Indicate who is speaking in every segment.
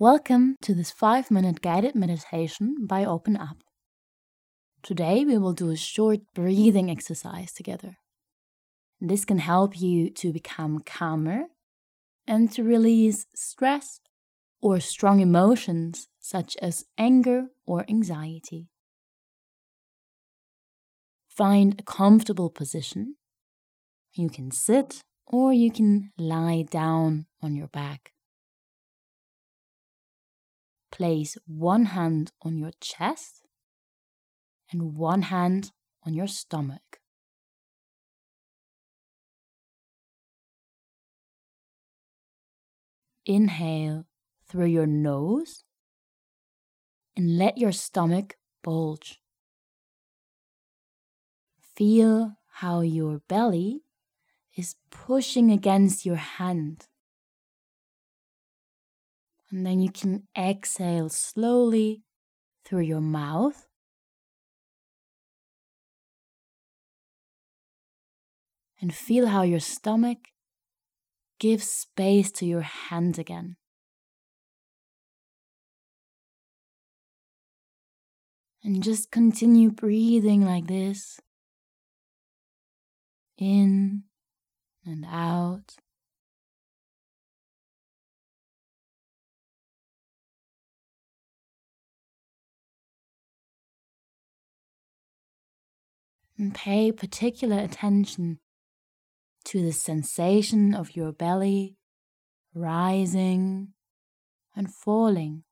Speaker 1: Welcome to this 5 minute guided meditation by OpenUp. Today we will do a short breathing exercise together. This can help you to become calmer and to release stress or strong emotions such as anger or anxiety. Find a comfortable position. You can sit or you can lie down on your back. Place one hand on your chest and one hand on your stomach. Inhale through your nose and let your stomach bulge. Feel how your belly is pushing against your hand. And then you can exhale slowly through your mouth. And feel how your stomach gives space to your hand again. And just continue breathing like this in and out. And pay particular attention to the sensation of your belly rising and falling.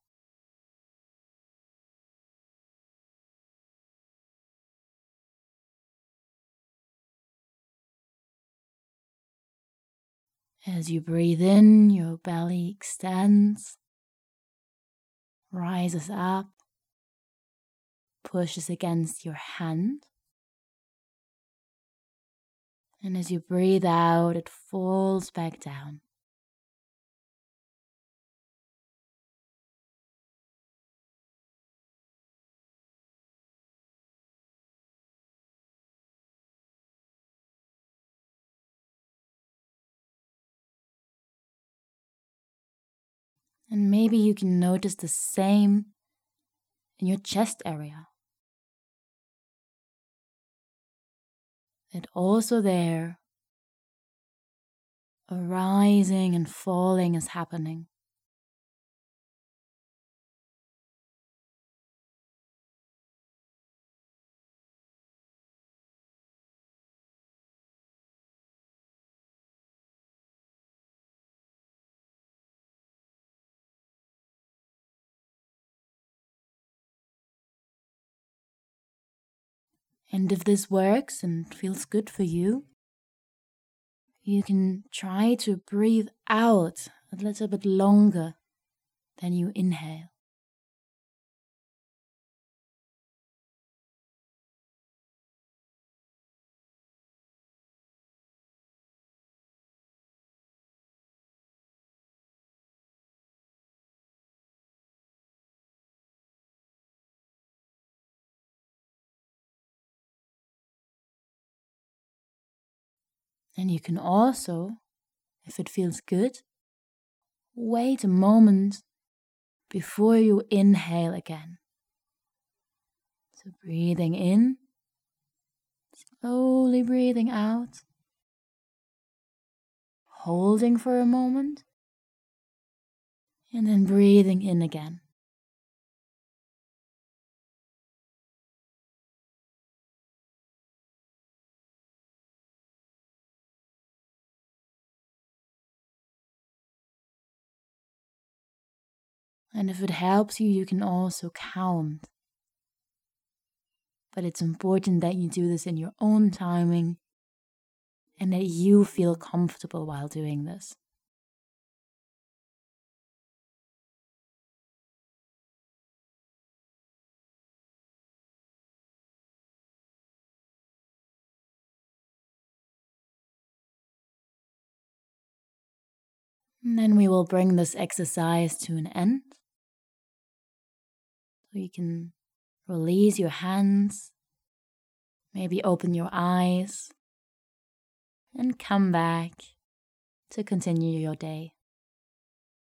Speaker 1: As you breathe in, your belly extends, rises up, pushes against your hand. And as you breathe out, it falls back down. And maybe you can notice the same in your chest area. That also there, a rising and falling is happening. And if this works and feels good for you, you can try to breathe out a little bit longer than you inhale. And you can also, if it feels good, wait a moment before you inhale again. So breathing in, slowly breathing out, holding for a moment, and then breathing in again. And if it helps you, you can also count. But it's important that you do this in your own timing and that you feel comfortable while doing this. And then we will bring this exercise to an end. So you can release your hands, maybe open your eyes, and come back to continue your day.